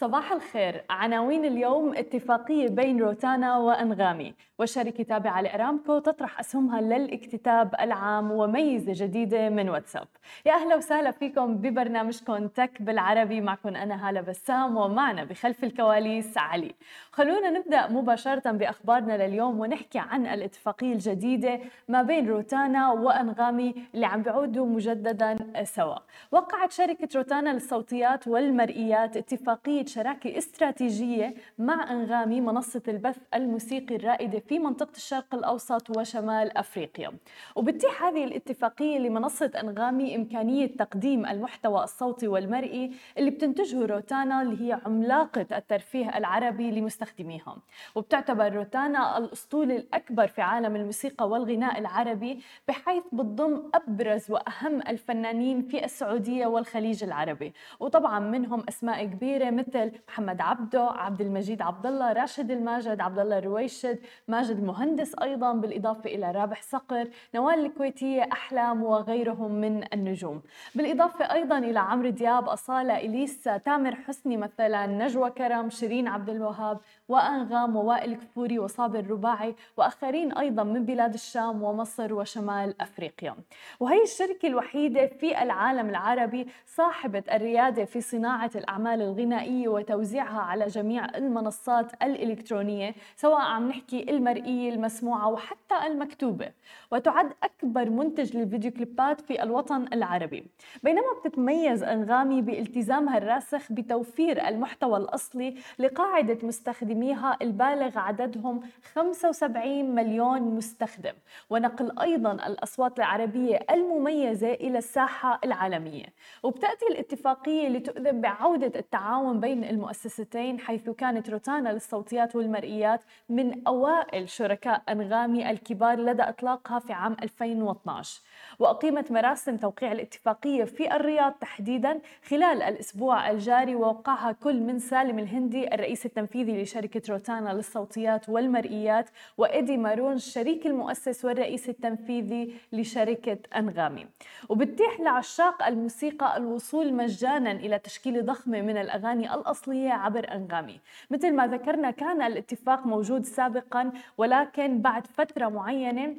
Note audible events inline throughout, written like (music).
صباح الخير. عناوين اليوم اتفاقية بين روتانا وأنغامي. والشركة تابعة لأرامكو تطرح أسهمها للاكتتاب العام وميزة جديدة من واتساب. يا أهلا وسهلا فيكم ببرنامجكم تك بالعربي. معكم أنا هالة بسام ومعنا بخلف الكواليس علي. خلونا نبدأ مباشرة بأخبارنا لليوم ونحكي عن الاتفاقية الجديدة ما بين روتانا وأنغامي اللي عم بيعودوا مجددا سوا. وقعت شركة روتانا للصوتيات والمرئيات اتفاقية شراكة استراتيجية مع أنغامي منصة البث الموسيقي الرائدة في منطقة الشرق الأوسط وشمال أفريقيا. وبتتيح هذه الاتفاقية لمنصة أنغامي إمكانية تقديم المحتوى الصوتي والمرئي اللي بتنتجه روتانا اللي هي عملاقة الترفيه العربي لمستخدميها. وبتعتبر روتانا الأسطول الأكبر في عالم الموسيقى والغناء العربي بحيث بتضم أبرز وأهم الفنانين في السعودية والخليج العربي. وطبعا منهم أسماء كبيرة مثل محمد عبده عبد المجيد عبد الله راشد الماجد عبد الله الرويشد ماجد المهندس أيضا بالإضافة إلى رابح صقر نوال الكويتية أحلام وغيرهم من النجوم. بالإضافة أيضا إلى عمرو دياب أصالة اليسا تامر حسني مثلا نجوى كرم شيرين عبد الوهاب وانغام ووائل كفوري وصابر رباعي وآخرين أيضا من بلاد الشام ومصر وشمال أفريقيا. وهي الشركة الوحيدة في العالم العربي صاحبة الريادة في صناعة الأعمال الغنائية وتوزيعها على جميع المنصات الإلكترونية سواء عم نحكي المرئية المسموعة وحتى المكتوبة وتعد أكبر منتج للفيديو كليبات في الوطن العربي. بينما بتتميز أنغامي بالتزامها الراسخ بتوفير المحتوى الأصلي لقاعدة مستخدميها البالغ عددهم 75 مليون مستخدم. ونقل أيضا الأصوات العربية المميزة إلى الساحة العالمية. وبتأتي الاتفاقية لتؤذن بعودة التعاون بين المؤسستين حيث كانت روتانا للصوتيات والمرئيات من أوائل شركاء أنغامي الكبار لدى إطلاقها في عام 2012 وأقيمت مراسم توقيع الاتفاقية في الرياض تحديدا خلال الأسبوع الجاري ووقعها كل من سالم الهندي الرئيس التنفيذي لشركة روتانا للصوتيات والمرئيات وإيدي مارون الشريك المؤسس والرئيس التنفيذي لشركة أنغامي. وبتتيح لعشاق الموسيقى الوصول مجانا إلى تشكيلة ضخمة من الأغاني الأصلية عبر أنغامي. مثل ما ذكرنا كان الاتفاق موجود سابقا ولكن بعد فترة معينة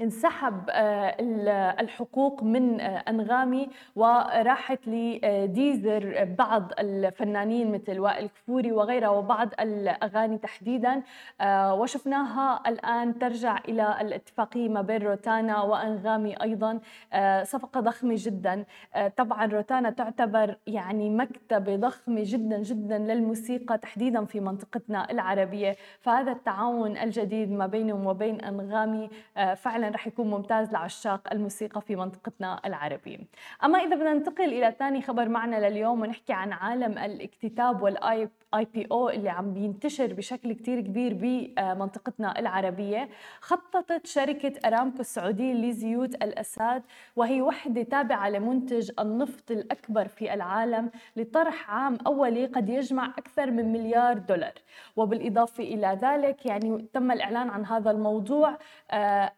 انسحب الحقوق من أنغامي وراحت لديزر بعض الفنانين مثل وائل كفوري وغيرها وبعض الأغاني تحديدا. وشفناها الآن ترجع إلى الاتفاقية ما بين روتانا وأنغامي أيضا. صفقة ضخمة جدا. طبعا روتانا تعتبر يعني مكتبة ضخمة جدا جدا للموسيقى تحديدا في منطقتنا العربية. فهذا التعاون الجديد ما بينهم وبين أنغامي فعلا رح يكون ممتاز لعشاق الموسيقى في منطقتنا العربية. أما إذا بدنا ننتقل إلى ثاني خبر معنا لليوم ونحكي عن عالم الاكتتاب والآي اي بي أو اللي عم بينتشر بشكل كتير كبير بمنطقتنا العربية خططت شركة أرامكو السعودية لزيوت الأساد وهي وحدة تابعة لمنتج النفط الأكبر في العالم لطرح عام أولي قد يجمع أكثر من مليار دولار. وبالإضافة إلى ذلك يعني تم الإعلان عن هذا الموضوع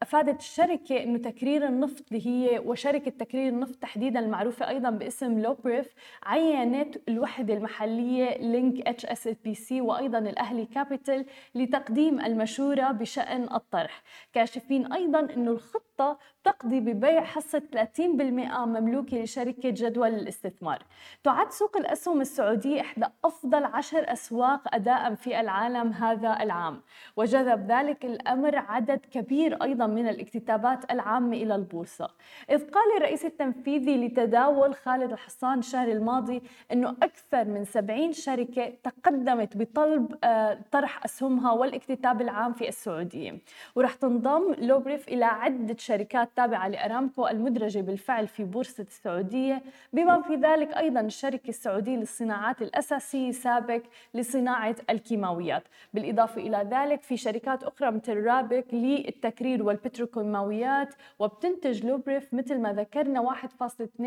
أفادت الشركة أنه تكرير النفط اللي هي وشركة تكرير النفط تحديدا المعروفة أيضا باسم لوبريف عينت الوحدة المحلية لينك اتش اس بي سي وأيضا الأهلي كابيتال لتقديم المشورة بشأن الطرح. كاشفين أيضا إنه الخطة تقضي ببيع حصة 30% مملوكة لشركة جدول للاستثمار تعد سوق الأسهم السعودية إحدى أفضل عشر أسواق أداء في العالم هذا العام. وجذب ذلك الأمر عدد كبير أيضا من الاكتتابات العامة إلى البورصة. إذ قال الرئيس التنفيذي لتداول خالد الحصان الشهر الماضي أنه أكثر من 70 شركة تقدمت بطلب طرح أسهمها والاكتتاب العام في السعودية. ورح تنضم لوبريف إلى عدة شركات تابعة لأرامكو المدرجة بالفعل في بورصة السعودية بما في ذلك أيضا الشركة السعودية للصناعات الأساسية سابك لصناعة الكيماويات. بالإضافة إلى ذلك في شركات أخرى مثل رابك للتكرير والبتروكيماويات وبتنتج لوبريف مثل ما ذكرنا 1.2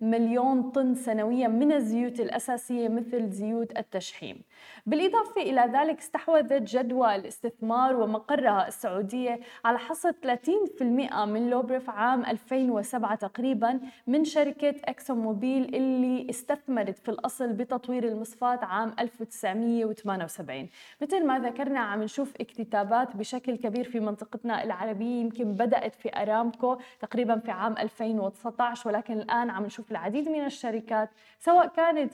مليون طن سنويا من الزيوت الأساسية مثل زيوت التشحيم. بالإضافة إلى ذلك استحوذت جدوى الاستثمار ومقرها السعودية على حصة 30% من لوبريف بروبريف عام 2007 تقريبا من شركة إكسون موبيل اللي استثمرت في الأصل بتطوير المصفاة عام 1978 مثل ما ذكرنا عم نشوف اكتتابات بشكل كبير في منطقتنا العربية يمكن بدأت في أرامكو تقريبا في عام 2019 ولكن الآن عم نشوف العديد من الشركات سواء كانت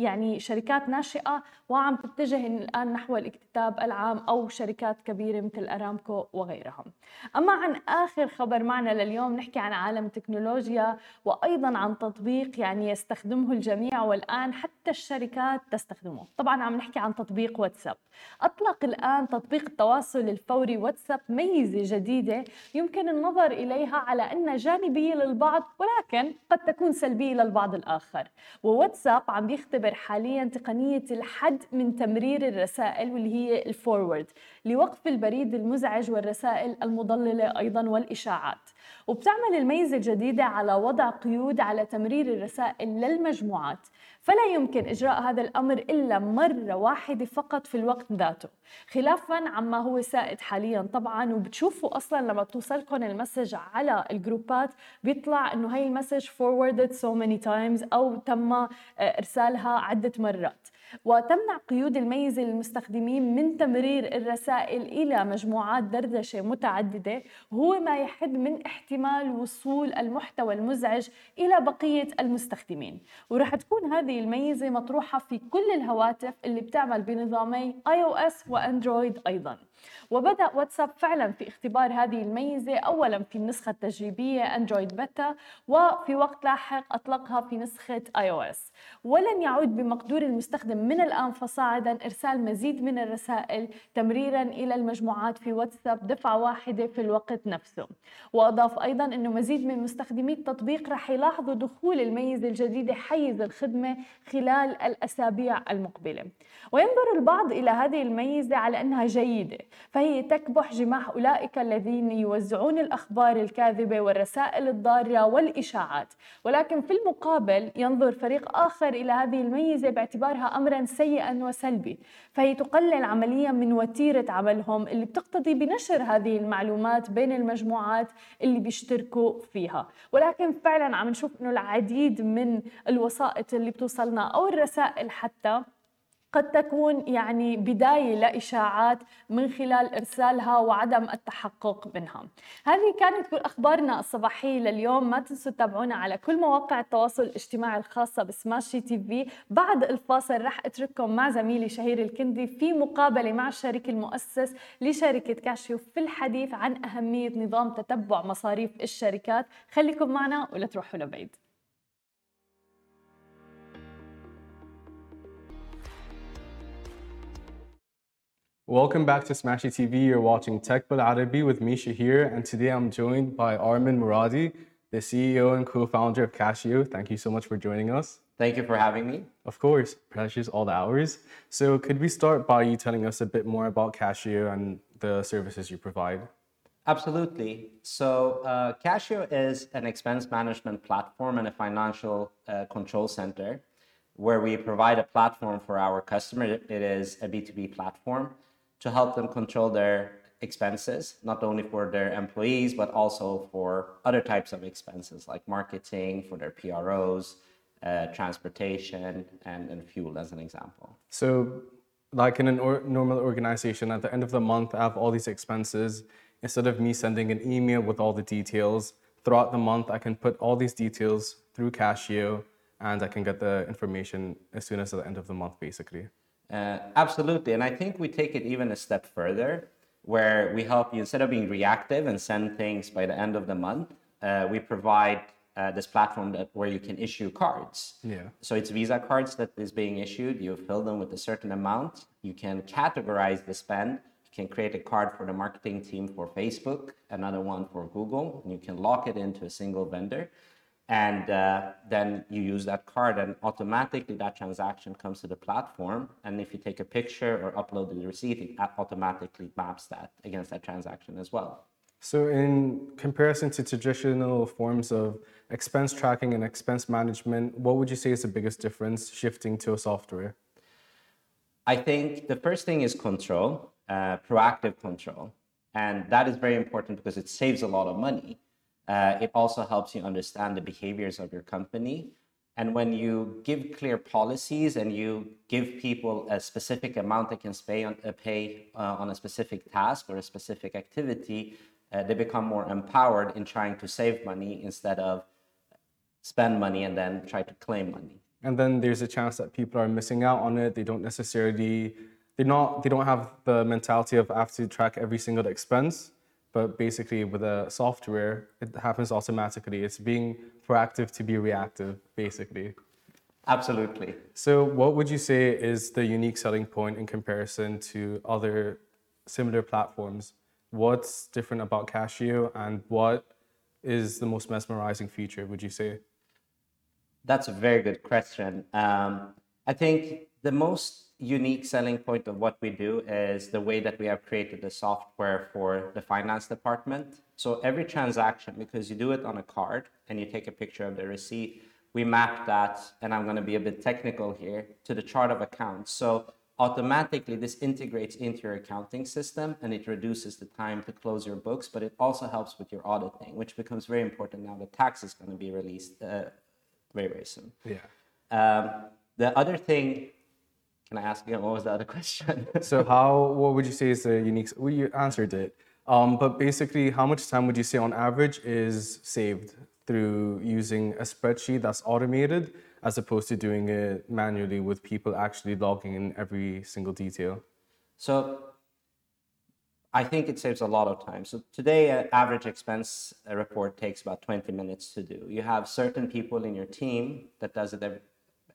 يعني شركات ناشئة وعم تتجه الآن نحو الاكتتاب العام أو شركات كبيرة مثل أرامكو وغيرها أما عن آخر خبر معنا لليوم نحكي عن عالم التكنولوجيا وأيضا عن تطبيق يعني يستخدمه الجميع والآن حتى الشركات تستخدمه. طبعا عم نحكي عن تطبيق واتساب. أطلق الآن تطبيق التواصل الفوري واتساب ميزة جديدة يمكن النظر إليها على أنها جانبية للبعض ولكن قد تكون سلبية للبعض الآخر. وواتساب عم بيختبر حاليا تقنية الحد من تمرير الرسائل واللي هي الفورورد لوقف البريد المزعج والرسائل المضللة أيضا والإشاعات. وبتعمل الميزة الجديدة على وضع قيود على تمرير الرسائل للمجموعات. فلا يمكن إجراء هذا الأمر إلا مرة واحدة فقط في الوقت ذاته. خلافا عما هو سائد حاليا طبعا وبتشوفوا أصلا لما توصلكم المسج على الجروبات بيطلع إنه هاي المسج forwarded so many times أو تم آه، إرسالها عدة مرات. وتمنع قيود الميزة للمستخدمين من تمرير الرسائل إلى مجموعات دردشة متعددة هو ما يحد من احتمال وصول المحتوى المزعج إلى بقية المستخدمين. ورح تكون هذه الميزة مطروحة في كل الهواتف اللي بتعمل بنظامي iOS وأندرويد أيضاً. وبدأ واتساب فعلا في اختبار هذه الميزة أولا في النسخة التجريبية أندرويد بيتا وفي وقت لاحق أطلقها في نسخة آي أو إس ولن يعود بمقدور المستخدم من الآن فصاعدا إرسال مزيد من الرسائل تمريرا إلى المجموعات في واتساب دفعة واحدة في الوقت نفسه. وأضاف أيضا أنه مزيد من مستخدمي التطبيق رح يلاحظوا دخول الميزة الجديدة حيز الخدمة خلال الأسابيع المقبلة. وينظر البعض إلى هذه الميزة على أنها جيدة. فهي تكبح جماح أولئك الذين يوزعون الأخبار الكاذبة والرسائل الضارة والإشاعات. ولكن في المقابل ينظر فريق آخر إلى هذه الميزة باعتبارها أمرا سيئا وسلبي فهي تقلل عمليا من وتيرة عملهم اللي بتقتضي بنشر هذه المعلومات بين المجموعات اللي بيشتركوا فيها. ولكن فعلا عم نشوف إنه العديد من الوسائط اللي بتوصلنا أو الرسائل حتى قد تكون يعني بداية لإشاعات من خلال إرسالها وعدم التحقق منها. هذه كانت كل أخبارنا الصباحية لليوم. ما تنسوا تتابعونا على كل مواقع التواصل الاجتماعي الخاصة بسماشي تي في. بعد الفاصل رح أترككم مع زميلي شهير الكندي في مقابلة مع الشريك المؤسس لشركة كاشيو في الحديث عن أهمية نظام تتبع مصاريف الشركات. خليكم معنا ولا تروحوا لبعيد. Welcome back to Smashi TV. You're watching Tech Bil Arabi with Misha here, and today I'm joined by Armin Moradi, the CEO and co-founder of Qashio. Thank you so much for joining us. Thank you for having me. Of course, precious all the hours. So could we start by you telling us a bit more about Qashio and the services you provide? Absolutely. So uh, Qashio is an expense management platform and a financial uh, control center where we provide a platform for our customer. It is a B2B platform to help them control their expenses, not only for their employees, but also for other types of expenses like marketing, for their PROs, uh, transportation, and, and fuel, as an example. So, like in a or- normal organization, at the end of the month, I have all these expenses. Instead of me sending an email with all the details, throughout the month, I can put all these details through Qashio and I can get the information as soon as the end of the month, basically. Uh, absolutely. And I think we take it even a step further where we help you instead of being reactive and send things by the end of the month, uh, we provide uh, this platform that where you can issue cards. Yeah. So it's Visa cards that is being issued. You fill them with a certain amount. You can categorize the spend. You can create a card for the marketing team for Facebook, another one for Google, and you can lock it into a single vendor and uh, then you use that card and automatically that transaction comes to the platform. And if you take a picture or upload the receipt it automatically maps that against that transaction as well. So in comparison to traditional forms of expense tracking and expense management what would you say is the biggest difference shifting to a software? I think the first thing is control uh, proactive control. And that is very important because it saves a lot of money Uh, it also helps you understand the behaviors of your company. And when you give clear policies and you give people a specific amount they can pay on, uh, pay, uh, on a specific task or a specific activity, uh, they become more empowered in trying to save money instead of spend money and then try to claim money. And then there's a chance that people are missing out on it. They don't necessarily, they're not, they don't have the mentality of I have to track every single expense. But basically, with a software, it happens automatically. It's being proactive to be reactive, basically. Absolutely. So, what would you say is the unique selling point in comparison to other similar platforms? What's different about Qashio, and what is the most mesmerizing feature? Would you say? That's a very good question. Um, I think the most unique selling point of what we do is the way that we have created the software for the finance department. So every transaction, because you do it on a card and you take a picture of the receipt, we map that, and I'm going to be a bit technical here, to the chart of accounts. So automatically this integrates into your accounting system and it reduces the time to close your books, but it also helps with your auditing, which becomes very important now that tax is going to be released uh, very, very soon. Yeah. Um, the other thing can I ask again? What was the other (laughs) question? so how? What would you say is the unique? Well, you answered it. Um, but basically, how much time would you say on average is saved through using a spreadsheet that's automated, as opposed to doing it manually with people actually logging in every single detail? So I think it saves a lot of time. So today, an average expense report takes about 20 minutes to do. You have certain people in your team that does it every,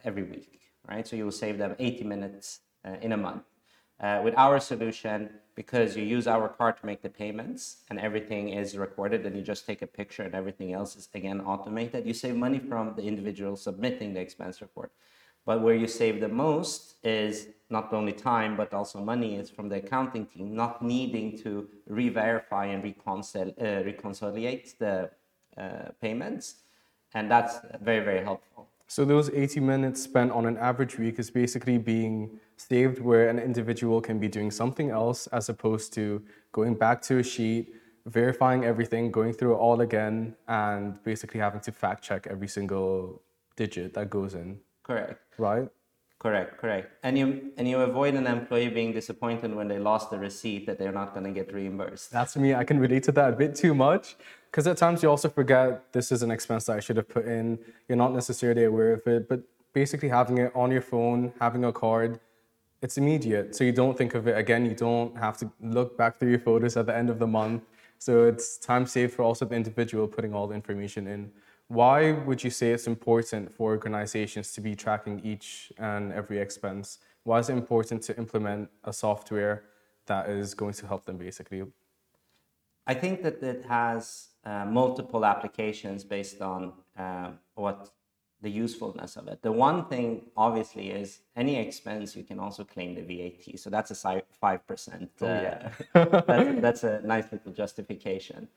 every week right? So you will save them 80 minutes uh, in a month. Uh, with our solution, because you use our card to make the payments and everything is recorded and you just take a picture and everything else is again automated, you save money from the individual submitting the expense report. But where you save the most is not only time but also money is from the accounting team not needing to re-verify and reconcil- uh, the uh, payments, and that's very very helpful. So those 80 minutes spent on an average week is basically being saved where an individual can be doing something else as opposed to going back to a sheet, verifying everything, going through it all again, and basically having to fact check every single digit that goes in. Correct. Right? Correct, correct. And you and you avoid an employee being disappointed when they lost the receipt that they're not going to get reimbursed. That's me. I can relate to that a bit too much because at times you also forget this is an expense that I should have put in. You're not necessarily aware of it, but basically having it on your phone, having a card, it's immediate. So you don't think of it again. You don't have to look back through your photos at the end of the month. So it's time saved for also the individual putting all the information in. Why would you say it's important for organizations to be tracking each and every expense? Why is it important to implement a software that is going to help them basically? I think that it has uh, multiple applications based on uh, what the usefulness of it. The one thing, obviously, is any expense you can also claim the VAT. So that's a five percent. Oh, yeah. Uh, that's, (laughs) that's, a nice little justification.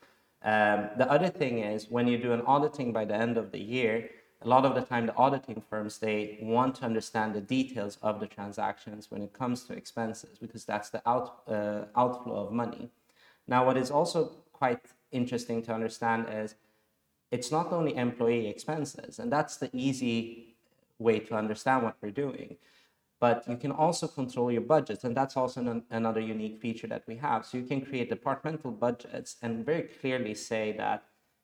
Um, the other thing is when you do an auditing by the end of the year, a lot of the time the auditing firms they want to understand the details of the transactions when it comes to expenses because that's the out, uh, outflow of money. Now, what is also quite interesting to understand is it's not only employee expenses, and that's the easy way to understand what we're doing. But you can also control your budgets, and that's also an, another unique feature that we have. So you can create departmental budgets and very clearly say that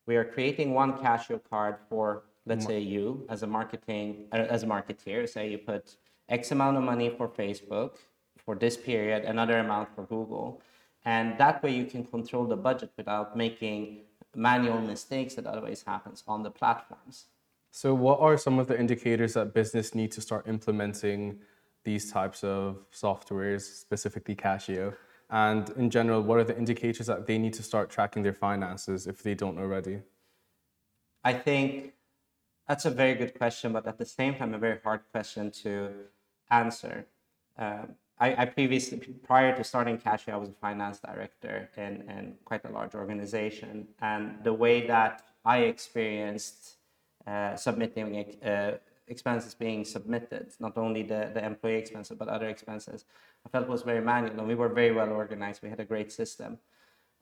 we are creating one Qashio card for, let's say, you as a marketing uh, as a marketeer. Say you put X amount of money for Facebook for this period, another amount for Google and that way you can control the budget without making manual mistakes that otherwise happens on the platforms. So what are some of the indicators that business need to start implementing these types of softwares, specifically Qashio? And in general, what are the indicators that they need to start tracking their finances if they don't already? I think that's a very good question, but at the same time, a very hard question to answer. Um, I, I, previously, prior to starting Qashio, I was a finance director in, in quite a large organization. And the way that I experienced uh, submitting uh, expenses being submitted, not only the, the employee expenses, but other expenses, I felt was very manual. And we were very well organized. We had a great system.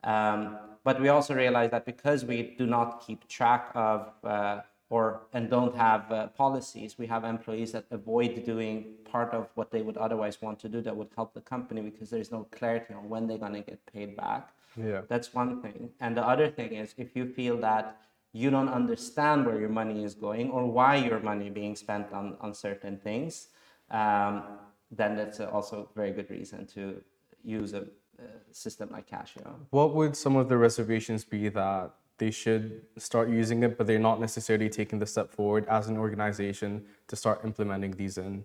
Um, but we also realized that because we do not keep track of uh, or and don't have uh, policies, we have employees that avoid doing part of what they would otherwise want to do that would help the company because there's no clarity on when they're going to get paid back. Yeah. That's one thing. And the other thing is if you feel that you don't understand where your money is going or why your money being spent on, on certain things, um, then that's also a very good reason to use a, a system like Qashio. What would some of the reservations be that they should start using it, but they're not necessarily taking the step forward as an organization to start implementing these in?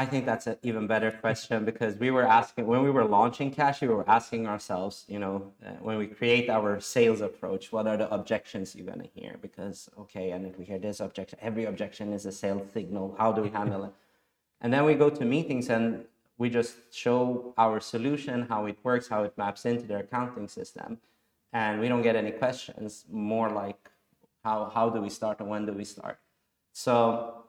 I think that's an even better question because we were asking when we were launching Cash, we were asking ourselves, you know, uh, when we create our sales approach, what are the objections you're going to hear? Because, okay, and if we hear this objection, every objection is a sales signal. How do we handle it? And then we go to meetings and we just show our solution, how it works, how it maps into their accounting system. And we don't get any questions, more like how, how do we start and when do we start? So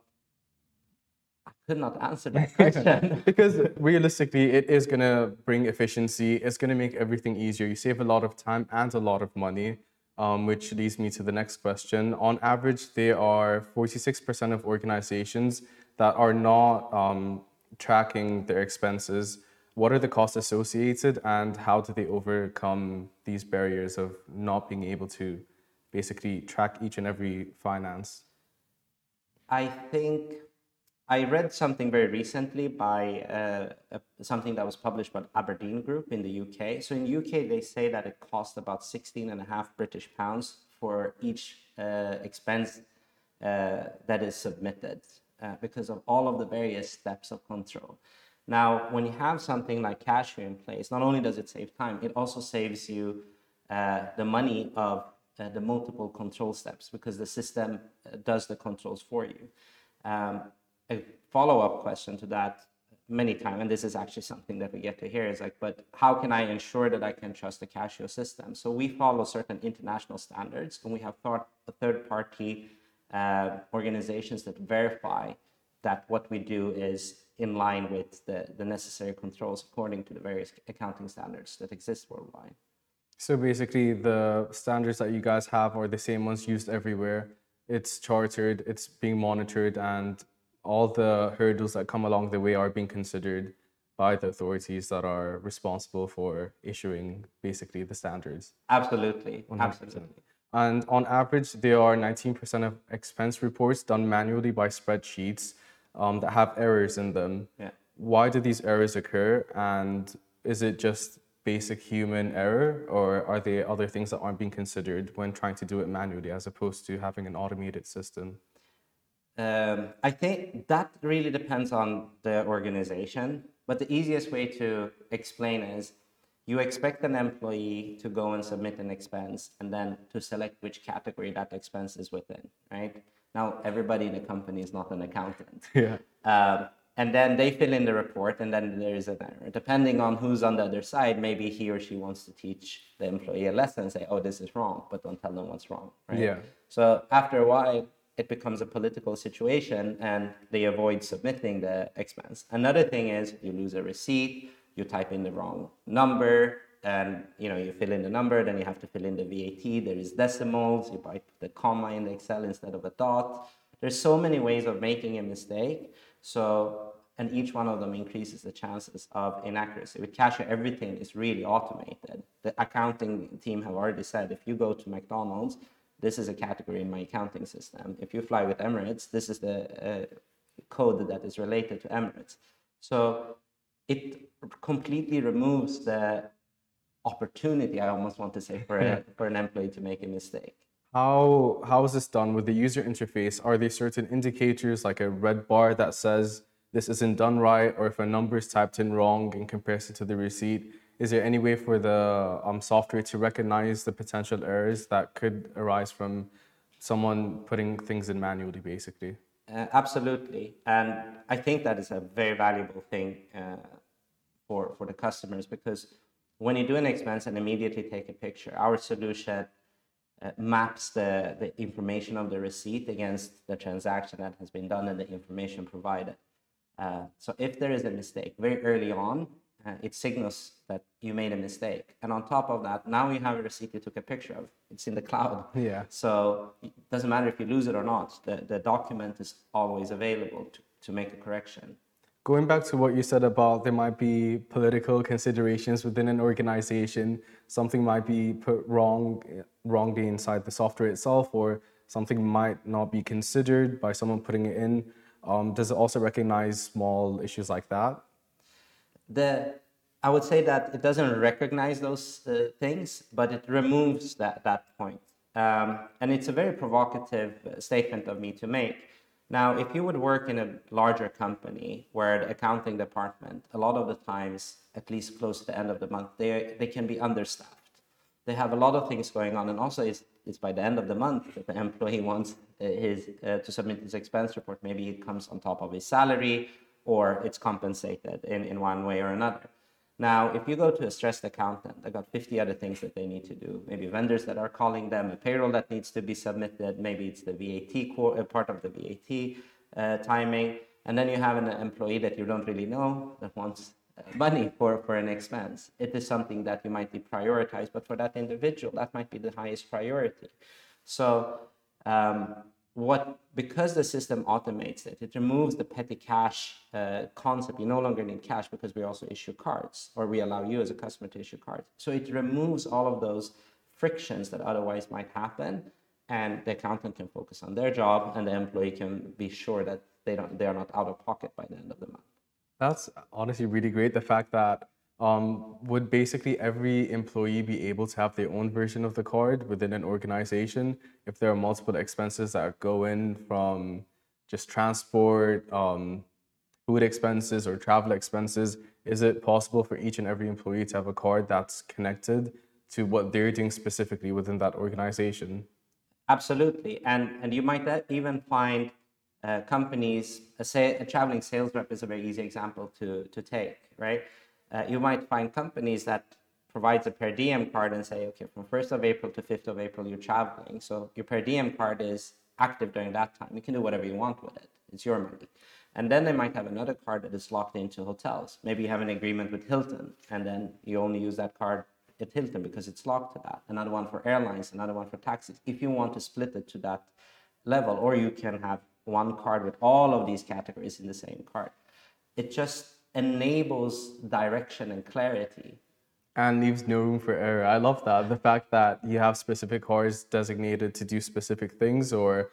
I could not answer that (laughs) question. (laughs) because realistically, it is going to bring efficiency. It's going to make everything easier. You save a lot of time and a lot of money, um, which leads me to the next question. On average, there are 46% of organizations that are not um, tracking their expenses. What are the costs associated, and how do they overcome these barriers of not being able to basically track each and every finance? I think I read something very recently by uh, something that was published by Aberdeen Group in the UK. So in UK, they say that it costs about 16 and a half British pounds for each uh, expense uh, that is submitted uh, because of all of the various steps of control. Now, when you have something like Qashio in place, not only does it save time, it also saves you uh, the money of uh, the multiple control steps because the system does the controls for you. Um, a follow-up question to that many times, and this is actually something that we get to hear, is like, but how can I ensure that I can trust the Qashio system? So we follow certain international standards, and we have thought third-party uh, organizations that verify that what we do is in line with the, the necessary controls according to the various accounting standards that exist worldwide. So basically, the standards that you guys have are the same ones used everywhere. It's chartered, it's being monitored, and all the hurdles that come along the way are being considered by the authorities that are responsible for issuing basically the standards. Absolutely. 100%. Absolutely. And on average, there are 19% of expense reports done manually by spreadsheets um, that have errors in them. Yeah. Why do these errors occur? And is it just basic human error, or are there other things that aren't being considered when trying to do it manually as opposed to having an automated system? Um, I think that really depends on the organization. But the easiest way to explain is you expect an employee to go and submit an expense and then to select which category that expense is within, right? Now, everybody in the company is not an accountant. (laughs) Yeah. Um, and then they fill in the report and then there is an error. Depending on who's on the other side, maybe he or she wants to teach the employee a lesson, say, oh, this is wrong, but don't tell them what's wrong, right? Yeah. So after a while, it becomes a political situation and they avoid submitting the expense. Another thing is you lose a receipt, you type in the wrong number, and you know you fill in the number, then you have to fill in the VAT. There is decimals, you write the comma in the Excel instead of a dot. There's so many ways of making a mistake. So and each one of them increases the chances of inaccuracy. With Qashio, everything is really automated. The accounting team have already said if you go to McDonald's, this is a category in my accounting system. If you fly with Emirates, this is the uh, code that is related to Emirates. So it completely removes the opportunity, I almost want to say, for, a, (laughs) for an employee to make a mistake. How how is this done with the user interface? Are there certain indicators like a red bar that says this isn't done right, or if a number is typed in wrong in comparison to the receipt? Is there any way for the um, software to recognize the potential errors that could arise from someone putting things in manually, basically? Uh, absolutely, and I think that is a very valuable thing uh, for for the customers because when you do an expense and immediately take a picture, our solution uh, maps the, the information of the receipt against the transaction that has been done and the information provided. Uh, so if there is a mistake very early on, uh, it signals that you made a mistake. And on top of that, now you have a receipt you took a picture of. It's in the cloud. (laughs) Yeah. So it doesn't matter if you lose it or not. The, the document is always available to, to make a correction. Going back to what you said about there might be political considerations within an organization, something might be put wrong wrongly inside the software itself, or something might not be considered by someone putting it in. Um, does it also recognize small issues like that? The I would say that it doesn't recognize those uh, things, but it removes that that point. Um, and it's a very provocative uh, statement of me to make now, if you would work in a larger company where the accounting department, a lot of the times, at least close to the end of the month, they, they can be understaffed. They have a lot of things going on, and also it's, it's by the end of the month that the employee wants uh, his uh, to submit his expense report. Maybe it comes on top of his salary, or it's compensated in, in one way or another. Now, if you go to a stressed accountant, they've got 50 other things that they need to do. Maybe vendors that are calling them, a payroll that needs to be submitted, maybe it's the VAT uh, part of the VAT uh, timing. And then you have an employee that you don't really know that wants uh, money for, for an expense. It is something that you might be prioritized, but for that individual, that might be the highest priority. So um, what because the system automates it, it removes the petty cash uh, concept. You no longer need cash because we also issue cards, or we allow you as a customer to issue cards. So it removes all of those frictions that otherwise might happen, and the accountant can focus on their job, and the employee can be sure that they don't they are not out of pocket by the end of the month. That's honestly really great. The fact that um, would basically every employee be able to have their own version of the card within an organization if there are multiple expenses that go in from just transport, um, food expenses, or travel expenses? Is it possible for each and every employee to have a card that's connected to what they're doing specifically within that organization? Absolutely, and and you might even find uh, companies. A, say, a traveling sales rep is a very easy example to to take, right? Uh, you might find companies that provides a per diem card and say, okay, from 1st of April to 5th of April, you're traveling. So your per diem card is active during that time. You can do whatever you want with it. It's your money. And then they might have another card that is locked into hotels. Maybe you have an agreement with Hilton, and then you only use that card at Hilton because it's locked to that. Another one for airlines, another one for taxis. If you want to split it to that level, or you can have one card with all of these categories in the same card. It just enables direction and clarity. And leaves no room for error. I love that. The fact that you have specific cars designated to do specific things, or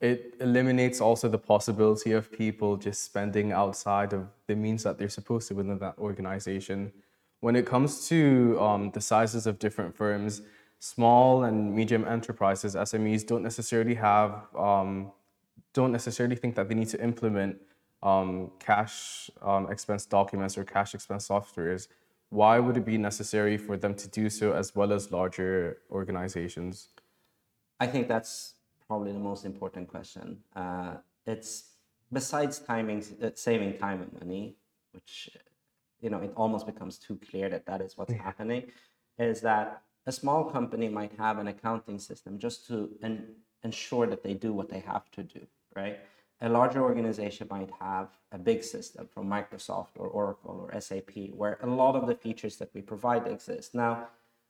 it eliminates also the possibility of people just spending outside of the means that they're supposed to within that organization. When it comes to um, the sizes of different firms, small and medium enterprises, SMEs, don't necessarily have, um, don't necessarily think that they need to implement um, cash um, expense documents or cash expense softwares, why would it be necessary for them to do so as well as larger organizations? I think that's probably the most important question. Uh, it's besides timing, uh, saving time and money, which you know it almost becomes too clear that that is what's yeah. happening. Is that a small company might have an accounting system just to en- ensure that they do what they have to do, right? A larger organization might have a big system from Microsoft or Oracle or SAP where a lot of the features that we provide exist. Now,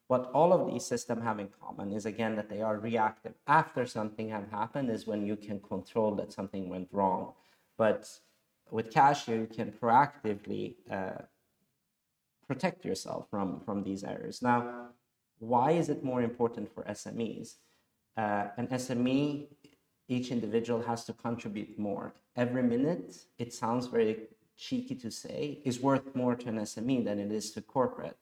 what all of these systems have in common is again that they are reactive. After something has happened is when you can control that something went wrong. But with Qashio, you can proactively uh, protect yourself from, from these errors. Now, why is it more important for SMEs? Uh, an SME each individual has to contribute more. Every minute, it sounds very cheeky to say, is worth more to an SME than it is to corporate.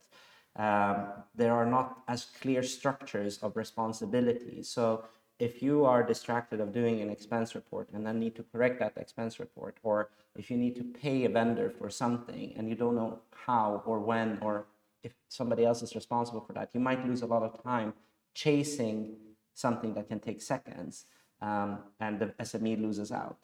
Um, there are not as clear structures of responsibility. So if you are distracted of doing an expense report and then need to correct that expense report, or if you need to pay a vendor for something and you don't know how or when, or if somebody else is responsible for that, you might lose a lot of time chasing something that can take seconds um, and the SME loses out.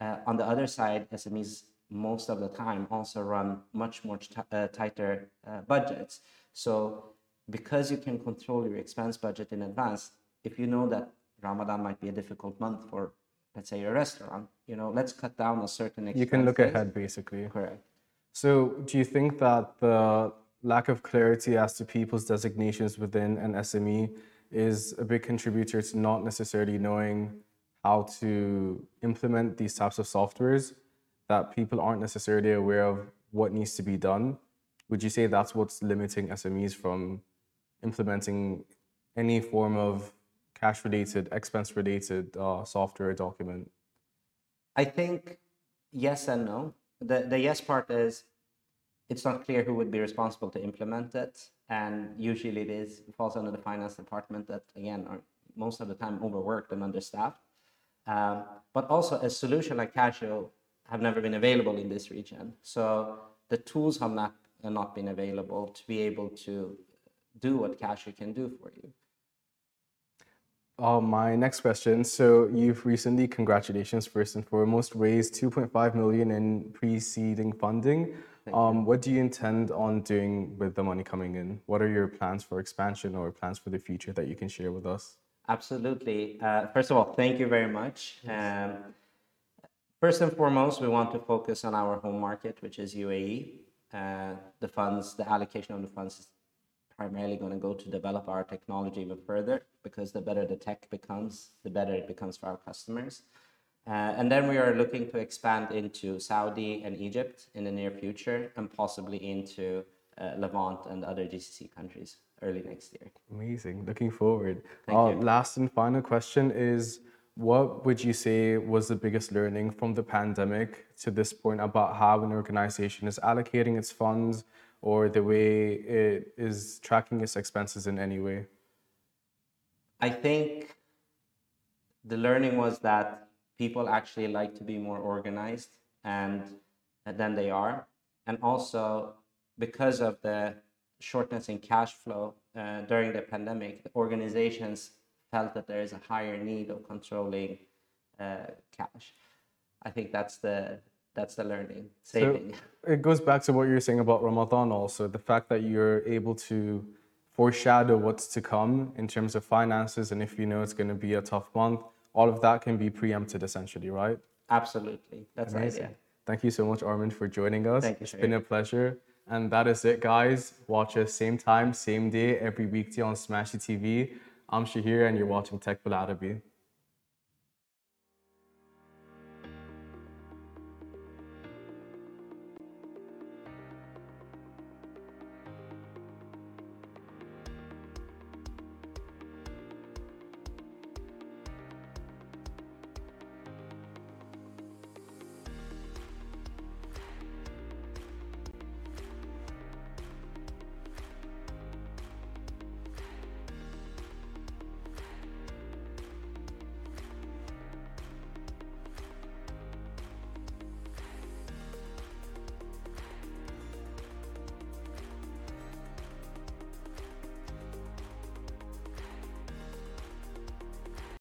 Uh, on the other side, SMEs most of the time also run much more t- uh, tighter uh, budgets. So because you can control your expense budget in advance, if you know that Ramadan might be a difficult month for, let's say, a restaurant, you know, let's cut down a certain. You can look ahead, basically. Correct. So, do you think that the lack of clarity as to people's designations within an SME is a big contributor to not necessarily knowing how to implement these types of softwares that people aren't necessarily aware of what needs to be done? Would you say that's what's limiting SMEs from implementing any form of cash related, expense related uh, software document? I think yes and no. The, the yes part is it's not clear who would be responsible to implement it. And usually it is it falls under the finance department that, again, are most of the time overworked and understaffed. Um, but also a solution like Qashio have never been available in this region. So the tools have not, have not been available to be able to do what Qashio can do for you. Uh, my next question. So you've recently, congratulations first and foremost, raised 2.5 million in pre-seeding funding. Um, what do you intend on doing with the money coming in? What are your plans for expansion or plans for the future that you can share with us? Absolutely. Uh, first of all, thank you very much. Um, first and foremost, we want to focus on our home market, which is UAE. Uh, the funds, the allocation of the funds is primarily going to go to develop our technology even further because the better the tech becomes, the better it becomes for our customers. Uh, and then we are looking to expand into Saudi and Egypt in the near future and possibly into uh, Levant and other GCC countries early next year. Amazing. Looking forward. Uh, last and final question is what would you say was the biggest learning from the pandemic to this point about how an organization is allocating its funds or the way it is tracking its expenses in any way? I think the learning was that people actually like to be more organized and than they are. And also because of the shortness in cash flow uh, during the pandemic the organizations felt that there is a higher need of controlling uh, cash. I think that's the that's the learning saving. so (laughs) it goes back to what you're saying about ramadan also the fact that you're able to foreshadow what's to come in terms of finances and if you know it's going to be a tough month all of that can be preempted essentially right? Absolutely. That's Amazing. the idea. Thank you so much armin for joining us. Thank you, it's been a pleasure. And that is it guys. Watch us same time same day every weekday on smashi tv i'm shahir and you're watching tech Arabi.